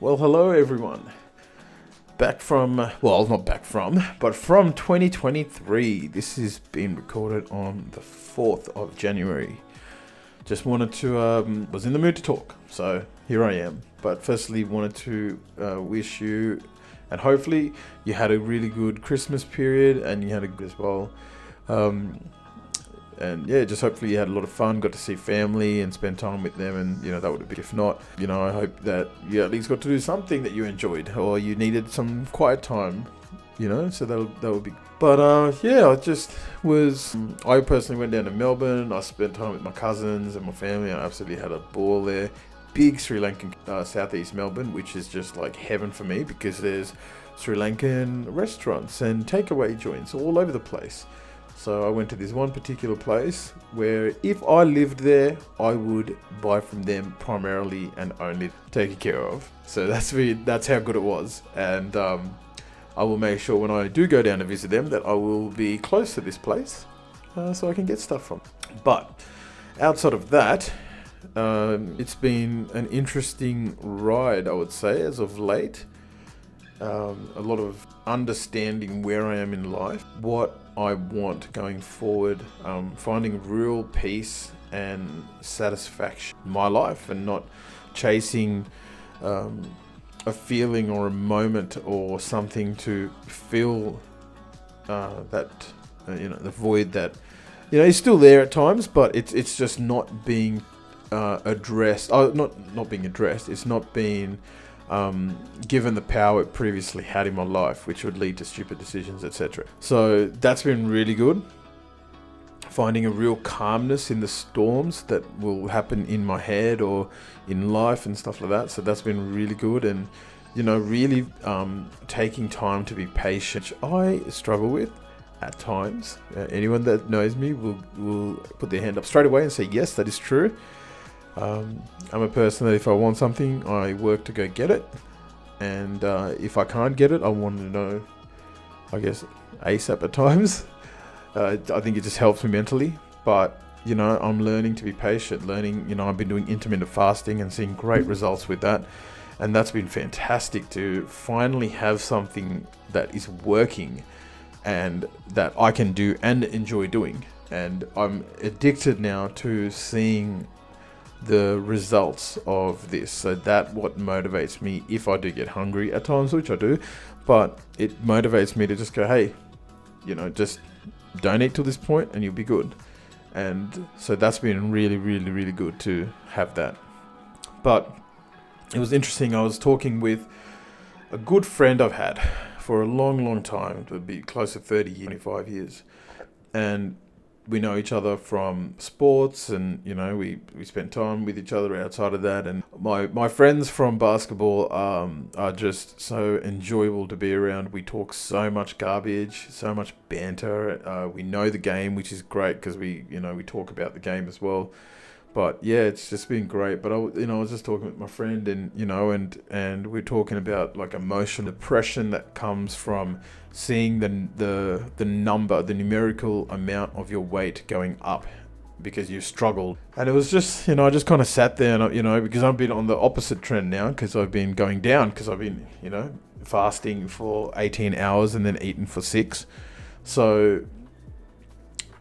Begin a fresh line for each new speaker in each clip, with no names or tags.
Well, hello everyone. Back from, uh, well, not back from, but from 2023. This is being recorded on the 4th of January. Just wanted to, um, was in the mood to talk, so here I am. But firstly, wanted to uh, wish you, and hopefully you had a really good Christmas period and you had a good as well. Um, and yeah, just hopefully you had a lot of fun, got to see family and spend time with them, and you know that would have been. If not, you know, I hope that you at least got to do something that you enjoyed, or you needed some quiet time, you know. So that that would be. But uh, yeah, I just was. I personally went down to Melbourne. I spent time with my cousins and my family. I absolutely had a ball there. Big Sri Lankan uh, southeast Melbourne, which is just like heaven for me because there's Sri Lankan restaurants and takeaway joints all over the place. So I went to this one particular place where if I lived there, I would buy from them primarily and only taken care of. So that's me, that's how good it was. And um, I will make sure when I do go down to visit them that I will be close to this place uh, so I can get stuff from. But outside of that, um, it's been an interesting ride, I would say, as of late. Um, a lot of understanding where I am in life, what I want going forward, um, finding real peace and satisfaction in my life and not chasing um, a feeling or a moment or something to fill uh, that, uh, you know, the void that, you know, is still there at times, but it's, it's just not being uh, addressed. Oh, not, not being addressed. It's not being um, given the power it previously had in my life, which would lead to stupid decisions, etc. So that's been really good. Finding a real calmness in the storms that will happen in my head or in life and stuff like that. So that's been really good. And, you know, really um, taking time to be patient. Which I struggle with at times. Uh, anyone that knows me will, will put their hand up straight away and say, yes, that is true. Um, I'm a person that if I want something, I work to go get it. And uh, if I can't get it, I want to know, I guess, ASAP at times. Uh, I think it just helps me mentally. But, you know, I'm learning to be patient, learning, you know, I've been doing intermittent fasting and seeing great results with that. And that's been fantastic to finally have something that is working and that I can do and enjoy doing. And I'm addicted now to seeing the results of this. So that what motivates me if I do get hungry at times, which I do, but it motivates me to just go, hey, you know, just don't eat till this point and you'll be good. And so that's been really, really, really good to have that. But it was interesting. I was talking with a good friend I've had for a long, long time. It would be close to 30, 25 years. And we know each other from sports and you know we, we spent time with each other outside of that. And my, my friends from basketball um, are just so enjoyable to be around. We talk so much garbage so much banter. Uh, we know the game which is great because we you know we talk about the game as well but yeah, it's just been great. But I, you know, I was just talking with my friend, and you know, and and we're talking about like emotional depression that comes from seeing the the the number, the numerical amount of your weight going up because you struggled. And it was just, you know, I just kind of sat there, and I, you know, because I've been on the opposite trend now, because I've been going down, because I've been, you know, fasting for 18 hours and then eating for six. So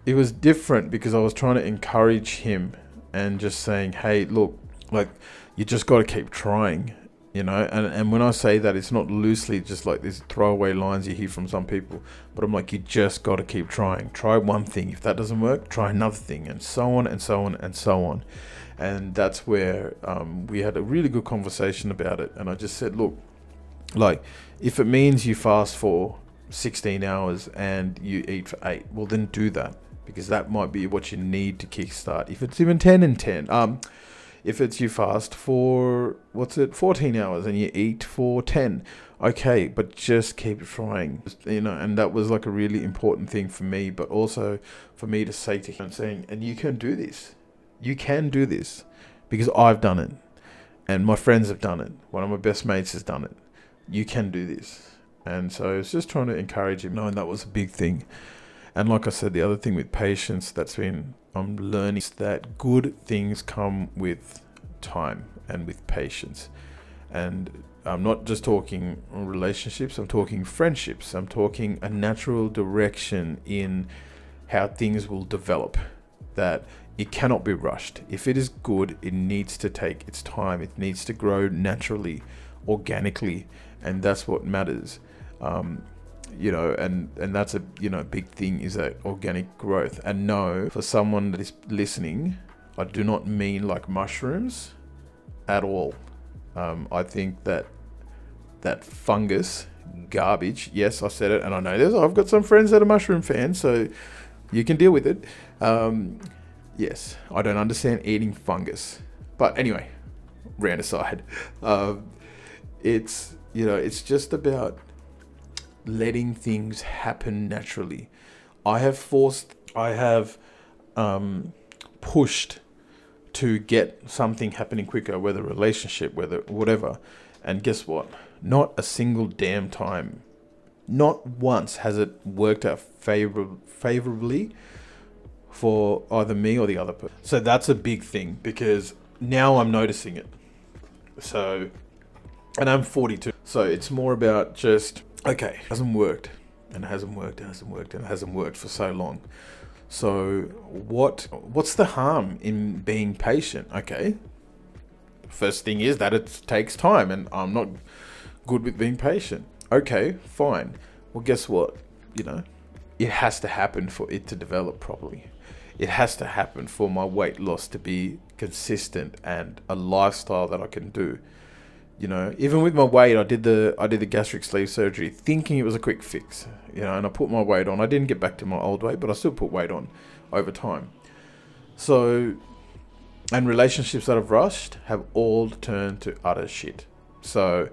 it was different because I was trying to encourage him and just saying, hey, look, like you just got to keep trying, you know. And and when I say that, it's not loosely just like these throwaway lines you hear from some people, but I'm like, you just got to keep trying. Try one thing. If that doesn't work, try another thing, and so on and so on and so on. And that's where um, we had a really good conversation about it. And I just said, look, like if it means you fast for 16 hours and you eat for eight, well then do that because that might be what you need to kickstart. If it's even 10 and 10, um, if it's you fast for what's it 14 hours and you eat for 10 okay but just keep trying. You know and that was like a really important thing for me but also for me to say to him saying and you can do this. You can do this because i've done it and my friends have done it. One of my best mates has done it. You can do this. And so it's just trying to encourage him. Knowing that was a big thing and like I said, the other thing with patience that's been I'm learning is that good things come with time and with patience. and I'm not just talking relationships, I'm talking friendships, I'm talking a natural direction in how things will develop. That it cannot be rushed. If it is good, it needs to take its time, it needs to grow naturally, organically, and that's what matters. Um, you know, and and that's a you know big thing is that organic growth. And no, for someone that is listening, I do not mean like mushrooms at all. Um, I think that that fungus garbage. Yes, I said it, and I know there's. I've got some friends that are mushroom fans, so you can deal with it. Um, yes, I don't understand eating fungus, but anyway, rant aside, uh, it's you know it's just about letting things happen naturally. I have forced. I have um, pushed to get something happening quicker, whether relationship, whether whatever. And guess what? Not a single damn time, not once has it worked out favor- favorably for either me or the other person. So that's a big thing because now I'm noticing it. So, and I'm 42. So it's more about just, okay, it hasn't worked and it hasn't worked, it hasn't worked, and it hasn't worked for so long. So what what's the harm in being patient? Okay. First thing is that it takes time and I'm not good with being patient. Okay, fine. Well, guess what? You know, it has to happen for it to develop properly. It has to happen for my weight loss to be consistent and a lifestyle that I can do. You know, even with my weight, I did the I did the gastric sleeve surgery thinking it was a quick fix you know, and I put my weight on. I didn't get back to my old weight, but I still put weight on over time. So, and relationships that I've rushed have all turned to utter shit. So,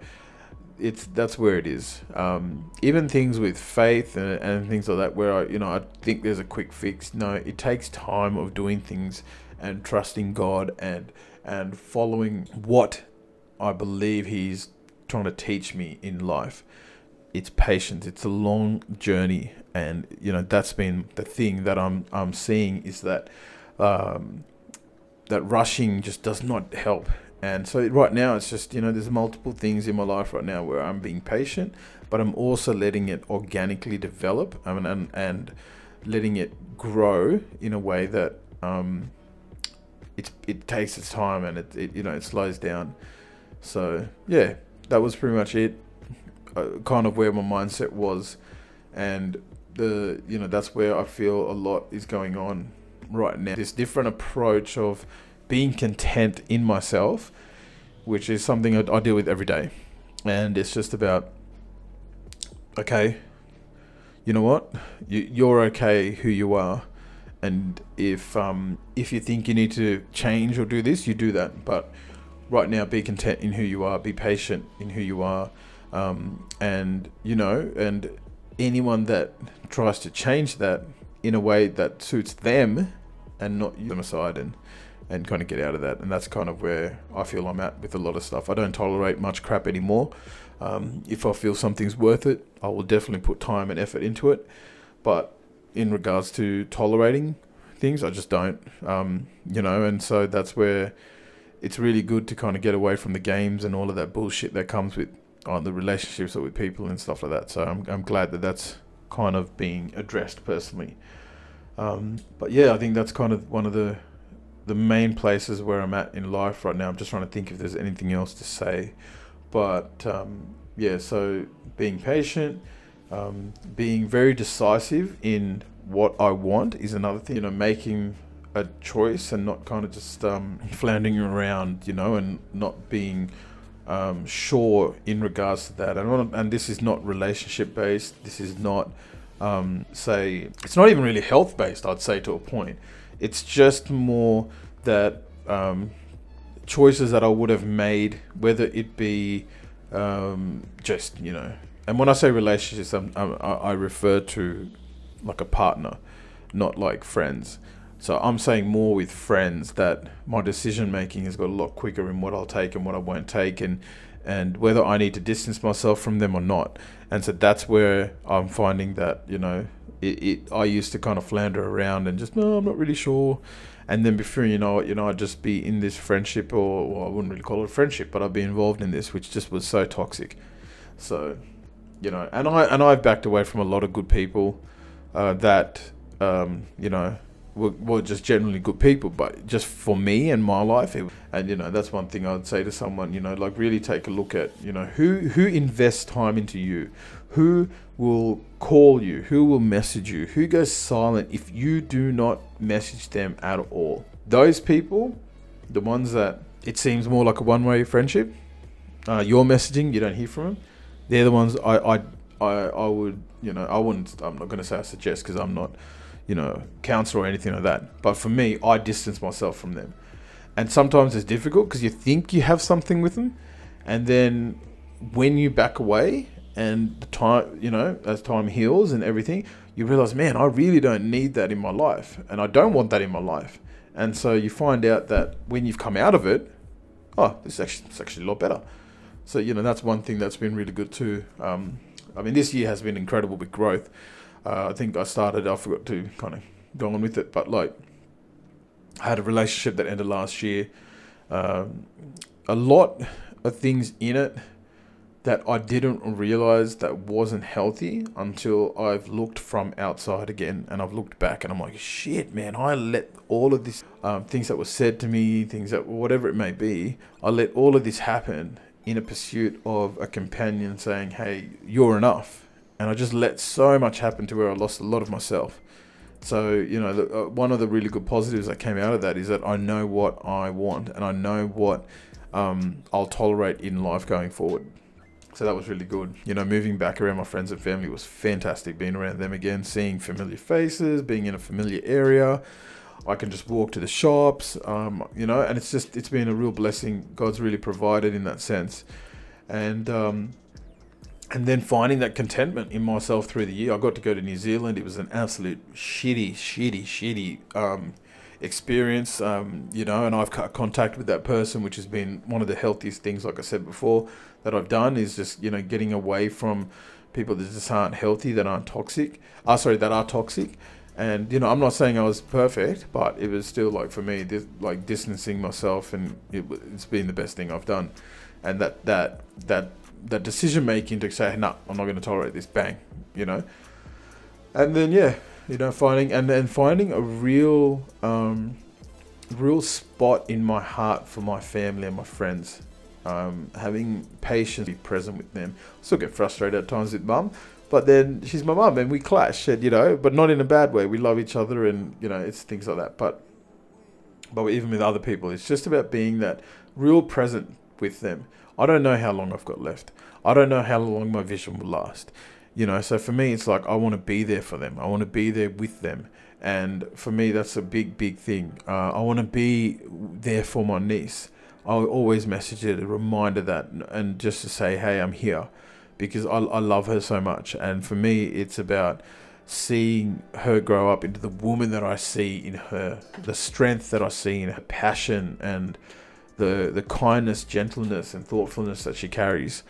it's that's where it is. Um, even things with faith and, and things like that, where I, you know, I think there's a quick fix. No, it takes time of doing things and trusting God and and following what I believe He's trying to teach me in life it's patience. It's a long journey, and you know that's been the thing that I'm I'm seeing is that um, that rushing just does not help. And so right now it's just you know there's multiple things in my life right now where I'm being patient, but I'm also letting it organically develop mean, and and letting it grow in a way that um, it it takes its time and it, it you know it slows down. So yeah, that was pretty much it. Uh, kind of where my mindset was, and the you know that's where I feel a lot is going on right now. This different approach of being content in myself, which is something I, I deal with every day, and it's just about okay, you know what, you, you're okay who you are, and if um if you think you need to change or do this, you do that, but right now be content in who you are, be patient in who you are um, and you know, and anyone that tries to change that in a way that suits them and not you, them aside and and kind of get out of that. And that's kind of where I feel I'm at with a lot of stuff. I don't tolerate much crap anymore. Um, if I feel something's worth it, I will definitely put time and effort into it. But in regards to tolerating things, I just don't. Um, you know, and so that's where it's really good to kind of get away from the games and all of that bullshit that comes with on the relationships with people and stuff like that. So I'm I'm glad that that's kind of being addressed personally. Um, but yeah, I think that's kind of one of the the main places where I'm at in life right now. I'm just trying to think if there's anything else to say. But um, yeah, so being patient, um, being very decisive in what I want is another thing. You know, making a choice and not kind of just um, floundering around, you know, and not being um, sure in regards to that. And, and this is not relationship based. This is not, um, say, it's not even really health based, I'd say, to a point. It's just more that um, choices that I would have made, whether it be um, just, you know, and when I say relationships, I'm, I'm, I refer to like a partner, not like friends. So I'm saying more with friends that my decision making has got a lot quicker in what I'll take and what I won't take and and whether I need to distance myself from them or not. And so that's where I'm finding that, you know, it, it I used to kind of flounder around and just no, I'm not really sure. And then before you know it, you know, I'd just be in this friendship, or well, I wouldn't really call it a friendship, but I'd be involved in this, which just was so toxic. So, you know, and I and I've backed away from a lot of good people uh, that um, you know were, were just generally good people, but just for me and my life, it, and you know that's one thing I'd say to someone, you know, like really take a look at, you know, who who invests time into you, who will call you, who will message you, who goes silent if you do not message them at all. Those people, the ones that it seems more like a one-way friendship, uh, you're messaging, you don't hear from them. They're the ones I I I, I would you know I wouldn't I'm not going to say I suggest because I'm not you know, counselor or anything like that. But for me, I distance myself from them. And sometimes it's difficult because you think you have something with them, and then when you back away and the time, you know, as time heals and everything, you realize, man, I really don't need that in my life, and I don't want that in my life. And so you find out that when you've come out of it, oh, this is actually, it's actually a lot better. So you know, that's one thing that's been really good too. Um, I mean, this year has been incredible with growth. Uh, I think I started, I forgot to kind of go on with it, but like I had a relationship that ended last year. Um, a lot of things in it that I didn't realize that wasn't healthy until I've looked from outside again and I've looked back and I'm like, shit, man, I let all of this um, things that were said to me, things that whatever it may be, I let all of this happen in a pursuit of a companion saying, hey, you're enough and I just let so much happen to where I lost a lot of myself. So you know, the, uh, one of the really good positives that came out of that is that I know what I want and I know what um, I'll tolerate in life going forward. So that was really good. You know, moving back around my friends and family was fantastic. Being around them again, seeing familiar faces, being in a familiar area. I can just walk to the shops, um, you know, and it's just it's been a real blessing. God's really provided in that sense, and um, and then finding that contentment in myself through the year. I got to go to New Zealand. It was an absolute shitty, shitty, shitty um, experience, um, you know, and I've cut contact with that person, which has been one of the healthiest things, like I said before, that I've done is just, you know, getting away from people that just aren't healthy, that aren't toxic. Uh, sorry, that are toxic. And, you know, I'm not saying I was perfect, but it was still like for me, this, like distancing myself, and it, it's been the best thing I've done. And that, that, that, that decision making to say, no, I'm not going to tolerate this. Bang, you know. And then yeah, you know, finding and then finding a real, um, real spot in my heart for my family and my friends. Um, having patience, be present with them. I Still get frustrated at times with mum, but then she's my mum and we clash, and you know, but not in a bad way. We love each other, and you know, it's things like that. But but even with other people, it's just about being that real present with them. I don't know how long I've got left. I don't know how long my vision will last. You know, so for me, it's like I want to be there for them. I want to be there with them. And for me, that's a big, big thing. Uh, I want to be there for my niece. I always message it, a reminder that, and just to say, hey, I'm here because I, I love her so much. And for me, it's about seeing her grow up into the woman that I see in her, the strength that I see in her passion and the the kindness, gentleness, and thoughtfulness that she carries,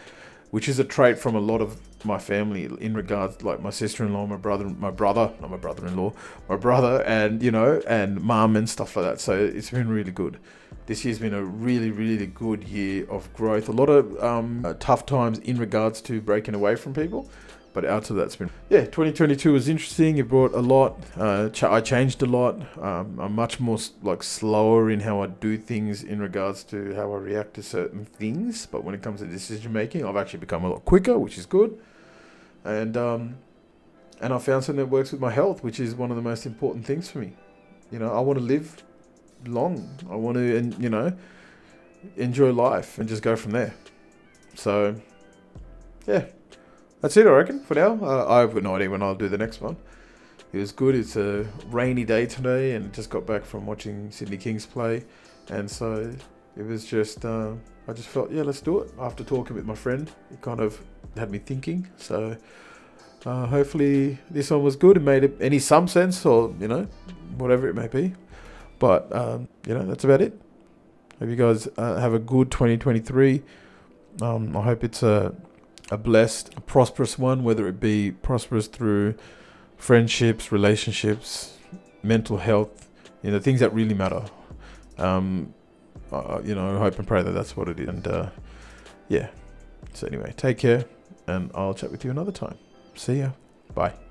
which is a trait from a lot of my family in regards like my sister-in-law, my brother, my brother, not my brother-in-law, my brother, and you know, and mum and stuff like that. So it's been really good. This year's been a really, really good year of growth. A lot of um, tough times in regards to breaking away from people, but out of that's been yeah 2022 was interesting. It brought a lot uh, ch- i changed a lot. Um, i'm much more like slower in how i do things in regards to how i react to certain things. But when it comes to decision making i've actually become a lot quicker which is good. And um, and i found something that works with my health which is one of the most important things for me. You know i want to live long. I want to and you know enjoy life and just go from there. So yeah that's it, I reckon, for now. Uh, I've got no idea when I'll do the next one. It was good. It's a rainy day today, and just got back from watching Sydney Kings play, and so it was just. Uh, I just felt, yeah, let's do it. After talking with my friend, it kind of had me thinking. So uh, hopefully this one was good and made any some sense, or you know, whatever it may be. But um, you know, that's about it. Hope you guys uh, have a good 2023. Um, I hope it's a a blessed, a prosperous one, whether it be prosperous through friendships, relationships, mental health, you know, things that really matter. Um, uh, you know, I hope and pray that that's what it is. And uh, yeah. So anyway, take care, and I'll chat with you another time. See ya. Bye.